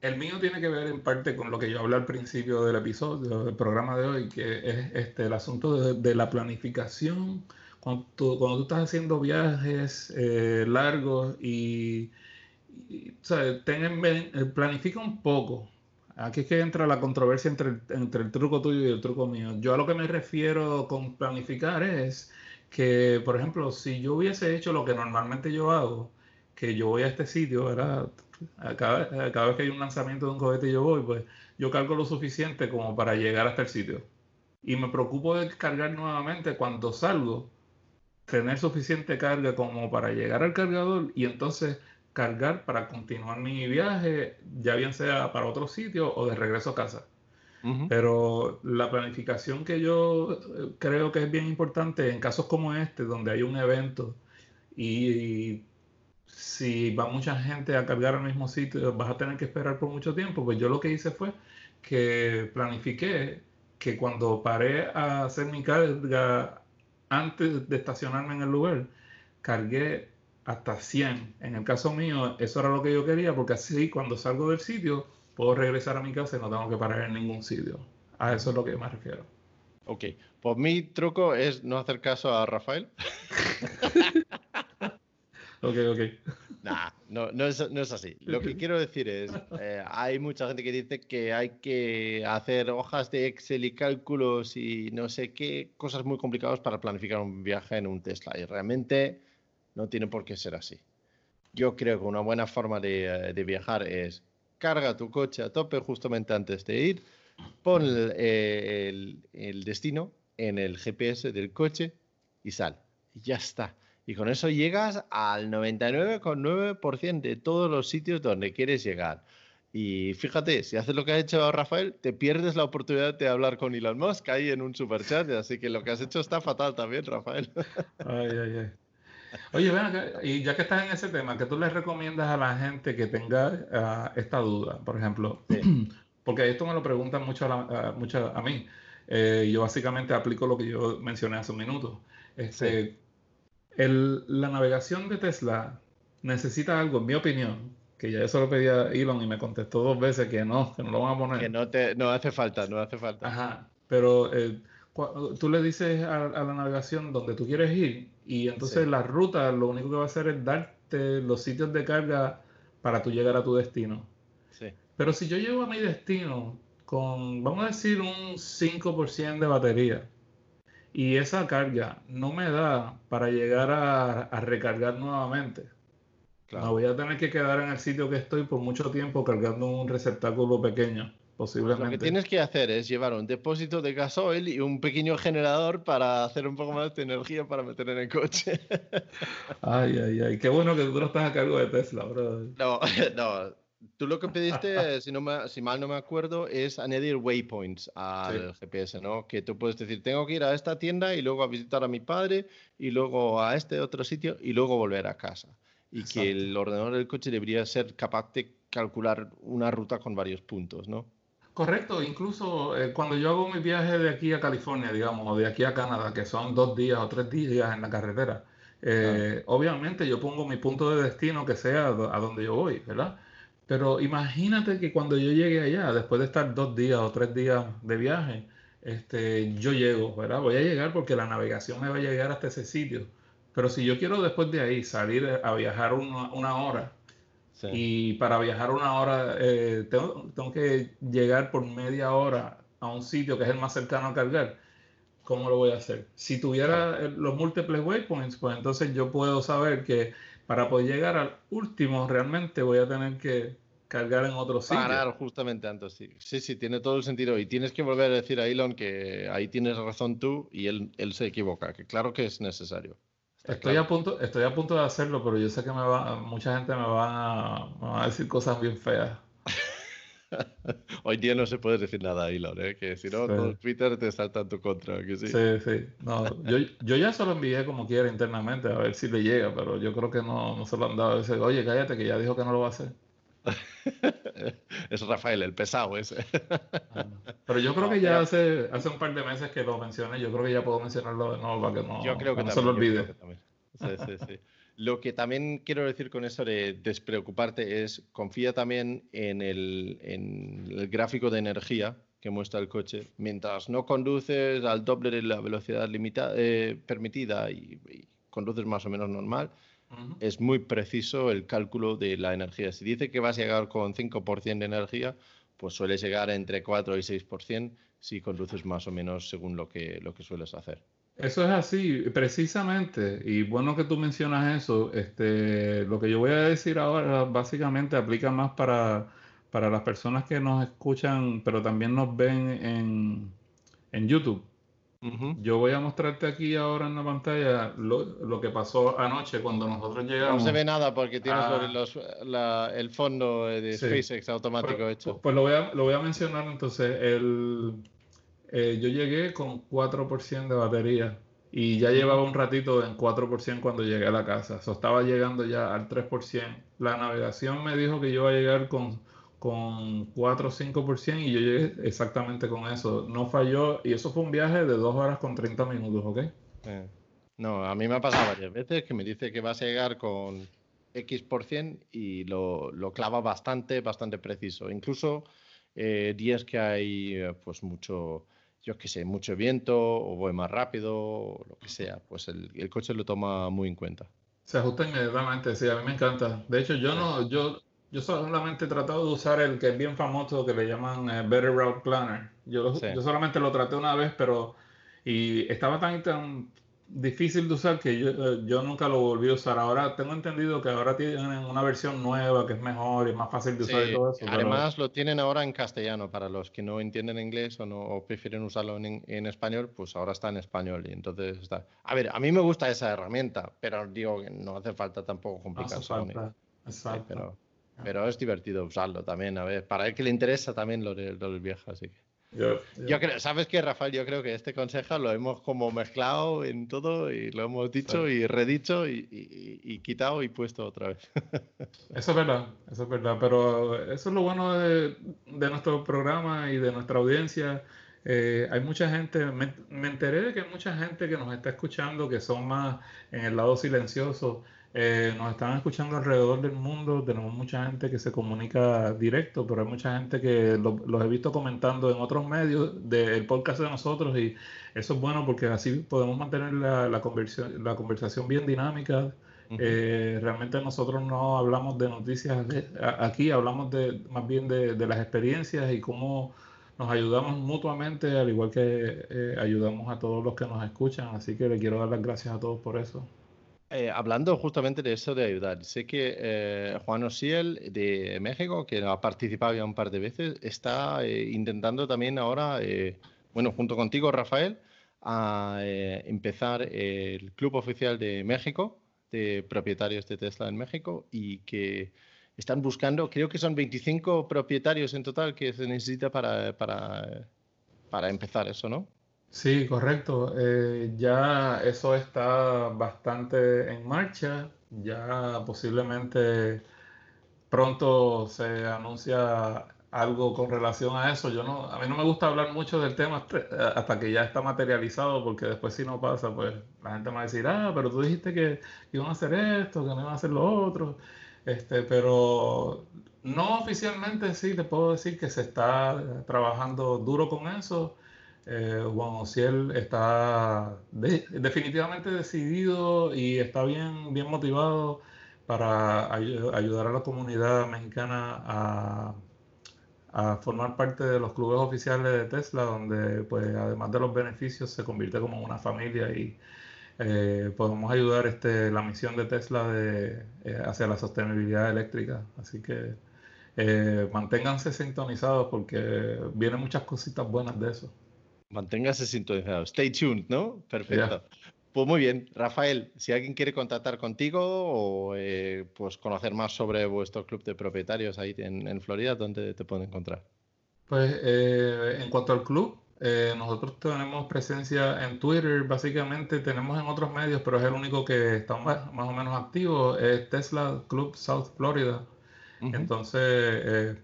El mío tiene que ver en parte con lo que yo hablé al principio del episodio, del programa de hoy, que es este, el asunto de, la planificación. Cuando tú, cuando tú, estás haciendo viajes eh, largos y eh, planifica un poco. Aquí es que entra la controversia entre el, entre el truco tuyo y el truco mío. Yo a lo que me refiero con planificar es que, por ejemplo, si yo hubiese hecho lo que normalmente yo hago, que yo voy a este sitio, ¿verdad? Cada, cada vez que hay un lanzamiento de un cohete yo voy, pues yo cargo lo suficiente como para llegar hasta el sitio. Y me preocupo de cargar nuevamente cuando salgo, tener suficiente carga como para llegar al cargador y entonces cargar para continuar mi viaje, ya bien sea para otro sitio o de regreso a casa. Pero la planificación que yo eh, creo que es bien importante en casos como este, donde hay un evento y, si va mucha gente a cargar al mismo sitio, vas a tener que esperar por mucho tiempo, pues yo lo que hice fue que planifiqué que cuando paré a hacer mi carga antes de estacionarme en el lugar, cargué hasta 100. En el caso mío, eso era lo que yo quería, porque así cuando salgo del sitio, puedo regresar a mi casa y no tengo que parar en ningún sitio. A eso es lo que me refiero. Ok, pues mi truco es no hacer caso a Rafael. [laughs] ok, ok. Nah, no, no, es, no, es, así. Lo que quiero decir es, eh, hay mucha gente que dice que hay que hacer hojas de Excel y cálculos y no sé qué, cosas muy complicadas para planificar un viaje en un Tesla. Y realmente no tiene por qué ser así. Yo creo que una buena forma de, eh, viajar es carga tu coche a tope justamente antes de ir, pon el, destino en el GPS del coche y sal. Ya está. Y con eso llegas al 99,9% de todos los sitios donde quieres llegar. Y fíjate, si haces lo que ha hecho Rafael, te pierdes la oportunidad de hablar con Elon Musk ahí en un superchat. Así que lo que has hecho está fatal también, Rafael. Ay, ay, ay. Oye, ven y ya que estás en ese tema, ¿qué tú le recomiendas a la gente que tenga ah, esta duda? Por ejemplo, [clears throat] porque esto me lo preguntan mucho a, mucho a mí. Eh, yo básicamente aplico lo que yo mencioné hace un minuto. Este, la navegación de Tesla necesita algo, en mi opinión, que ya eso lo pedí a Elon y me contestó dos veces que no, que no lo van a poner. Que no, te, no hace falta, no hace falta. Ajá, pero eh, tú le dices a, la navegación donde tú quieres ir y entonces la ruta lo único que va a hacer es darte los sitios de carga para tú llegar a tu destino. Sí. Pero si yo llego a mi destino con, vamos a decir, un 5% de batería y esa carga no me da para llegar a, recargar nuevamente, me voy a tener que quedar en el sitio que estoy por mucho tiempo cargando un receptáculo pequeño. Posiblemente. Lo que tienes que hacer es llevar un depósito de gasoil y un pequeño generador para hacer un poco más de energía para meter en el coche. [laughs] Ay, ay, ay. Qué bueno que tú no estás a cargo de Tesla, bro. No, [laughs] no. Tú lo que pediste, [laughs] si, no si mal no me acuerdo, es añadir waypoints al GPS, ¿no? Que tú puedes decir, tengo que ir a esta tienda y luego a visitar a mi padre y luego a este otro sitio y luego volver a casa. Y que el ordenador del coche debería ser capaz de calcular una ruta con varios puntos, ¿no? Correcto, incluso eh, cuando yo hago mi viaje de aquí a California, digamos, o de aquí a Canadá, que son dos días o tres días en la carretera, eh, obviamente yo pongo mi punto de destino que sea a donde yo voy, ¿verdad? Pero imagínate que cuando yo llegue allá, después de estar dos días o tres días de viaje, este, yo llego, ¿verdad? Voy a llegar porque la navegación me va a llegar hasta ese sitio. Pero si yo quiero después de ahí salir a viajar una, hora, y para viajar una hora eh, tengo, tengo, que llegar por media hora a un sitio que es el más cercano a cargar, ¿cómo lo voy a hacer? Si tuviera los múltiples waypoints, pues entonces yo puedo saber que para poder llegar al último realmente voy a tener que cargar en otro sitio. Parar justamente antes, sí. Sí, sí, tiene todo el sentido. Y tienes que volver a decir a Elon que ahí tienes razón tú y él, él se equivoca, que claro que es necesario. Estoy, a punto, estoy a punto de hacerlo, pero yo sé que me va, mucha gente me va, a, me va a decir cosas bien feas. [laughs] Hoy día no se puede decir nada a Elon, ¿eh? que si no, todo Twitter te salta en tu contra. Que sí, sí. sí. No, yo, yo, ya se lo envié como quiera internamente a ver si le llega, pero yo creo que no, no se lo han dado. Dice, Oye, cállate, que ya dijo que no lo va a hacer. [laughs] es Rafael, el pesado ese. Ah, pero yo creo que ya hace, hace un par de meses que lo mencioné, yo creo que ya puedo mencionarlo de nuevo para que no, yo creo que no se lo olvide. Sí, sí, sí. Lo que también quiero decir con eso de despreocuparte es confía también en el, gráfico de energía que muestra el coche. Mientras no conduces al doble de la velocidad limitada, eh, permitida y, conduces más o menos normal, es muy preciso el cálculo de la energía. Si dice que vas a llegar con 5% de energía, pues sueles llegar entre 4 y 6% si conduces más o menos según lo que, lo que sueles hacer. Eso es así, precisamente, y bueno que tú mencionas eso, este, lo que yo voy a decir ahora básicamente aplica más para, para las personas que nos escuchan, pero también nos ven en, en YouTube. Yo voy a mostrarte aquí ahora en la pantalla lo, que pasó anoche cuando nosotros llegamos. No se ve nada porque tienes el fondo de SpaceX automático pues, hecho. Pues lo voy, a, lo voy a mencionar entonces. El, eh, yo llegué con 4% de batería y ya llevaba un ratito en 4% cuando llegué a la casa. O estaba llegando ya al 3%. La navegación me dijo que yo iba a llegar con, con 4 o 5% y yo llegué exactamente con eso. No falló y eso fue un viaje de 2 horas con 30 minutos, ¿ok? Eh, no, a mí me ha pasado varias veces que me dice que vas a llegar con X% y lo, lo clava bastante, bastante preciso. Incluso eh, días que hay eh, pues mucho yo qué sé, mucho viento o voy más rápido o lo que sea, pues el, coche lo toma muy en cuenta. Se ajusta inmediatamente, sí, a mí me encanta. De hecho, yo no, yo, yo solamente he tratado de usar el que es bien famoso que le llaman eh, Better Route Planner. Yo, yo solamente lo traté una vez, pero y estaba tan, tan difícil de usar que eh, yo, nunca lo volví a usar. Ahora tengo entendido que ahora tienen una versión nueva que es mejor y más fácil de usar y todo eso. Además lo tienen ahora en castellano para los que no entienden inglés o no prefieren usarlo en, español, pues ahora está en español y entonces está. A ver, a mí me gusta esa herramienta, pero digo que no hace falta tampoco complicarse. Exacto. pero, pero es divertido usarlo también, a ver, para el que le interesa también lo, de, lo del viejo, así que. Yo, creo, ¿sabes qué, Rafael? Yo creo que este consejo lo hemos como mezclado en todo y lo hemos dicho y redicho y, quitado y puesto otra vez. [laughs] Eso es verdad, eso es verdad, pero eso es lo bueno de, nuestro programa y de nuestra audiencia, eh, hay mucha gente, me, enteré de que hay mucha gente que nos está escuchando que son más en el lado silencioso. Eh, nos están escuchando alrededor del mundo, tenemos mucha gente que se comunica directo, pero hay mucha gente que los he visto comentando en otros medios del podcast de nosotros y eso es bueno porque así podemos mantener la, la, conversación, la conversación bien dinámica. Eh, realmente nosotros no hablamos de noticias aquí, hablamos de, más bien de, de las experiencias y cómo nos ayudamos mutuamente, al igual que eh, ayudamos a todos los que nos escuchan. Así que le quiero dar las gracias a todos por eso. Eh, hablando justamente de eso de ayudar, sé que eh, Juan Osiel de México, que ha participado ya un par de veces, está intentando también ahora, bueno, junto contigo, Rafael, a empezar el Club Oficial de México, de propietarios de Tesla en México, y que están buscando, creo que son 25 propietarios en total que se necesita para, para, para empezar eso, ¿no? Sí, correcto. Eh, ya eso está bastante en marcha. Ya posiblemente pronto se anuncia algo con relación a eso. Yo no, a mí no me gusta hablar mucho del tema hasta que ya está materializado, porque después si no pasa, pues la gente me va a decir, ah, pero tú dijiste que iban a hacer esto, que no iban a hacer lo otro. Este, pero no oficialmente sí, te puedo decir que se está trabajando duro con eso. Eh, Juan Ociel está definitivamente decidido y está bien, bien motivado para ayudar a la comunidad mexicana a, a, formar parte de los clubes oficiales de Tesla, donde pues además de los beneficios se convierte como una familia y eh, podemos ayudar este, la misión de Tesla de, eh, hacia la sostenibilidad eléctrica. Así que eh, manténganse sintonizados porque vienen muchas cositas buenas de eso. Manténganse sintonizados. Stay tuned, ¿no? Perfecto. Pues muy bien, Rafael, si alguien quiere contactar contigo o pues conocer más sobre vuestro club de propietarios ahí en, en Florida, ¿dónde te pueden encontrar? Pues en cuanto al club, eh, nosotros tenemos presencia en Twitter, básicamente tenemos en otros medios, pero es el único que está más, o menos activo, es Tesla Club South Florida. Entonces, eh,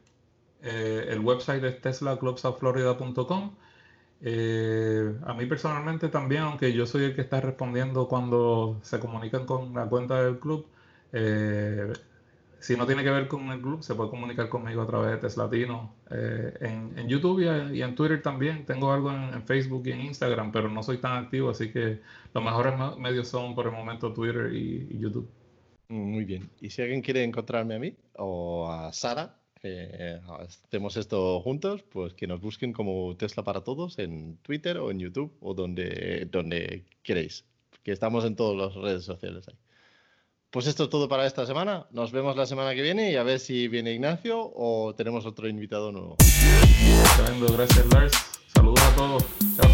eh, el website es teslaclubsouthflorida.com. a mí personalmente también, aunque yo soy el que está respondiendo cuando se comunican con la cuenta del club, si no tiene que ver con el club, se puede comunicar conmigo a través de Teslatino eh, en, YouTube y, en Twitter también. Tengo algo en, Facebook y en Instagram, pero no soy tan activo, así que los mejores medios son por el momento Twitter y, YouTube. Muy bien. Y si alguien quiere encontrarme a mí o a Sara, eh, hacemos esto juntos, pues que nos busquen como Tesla para Todos en Twitter o en YouTube o donde, donde queréis, que estamos en todas las redes sociales ahí. Pues esto es todo para esta semana. Nos vemos la semana que viene y a ver si viene Ignacio o tenemos otro invitado nuevo. Gracias Lars. Saludos a todos. Chao.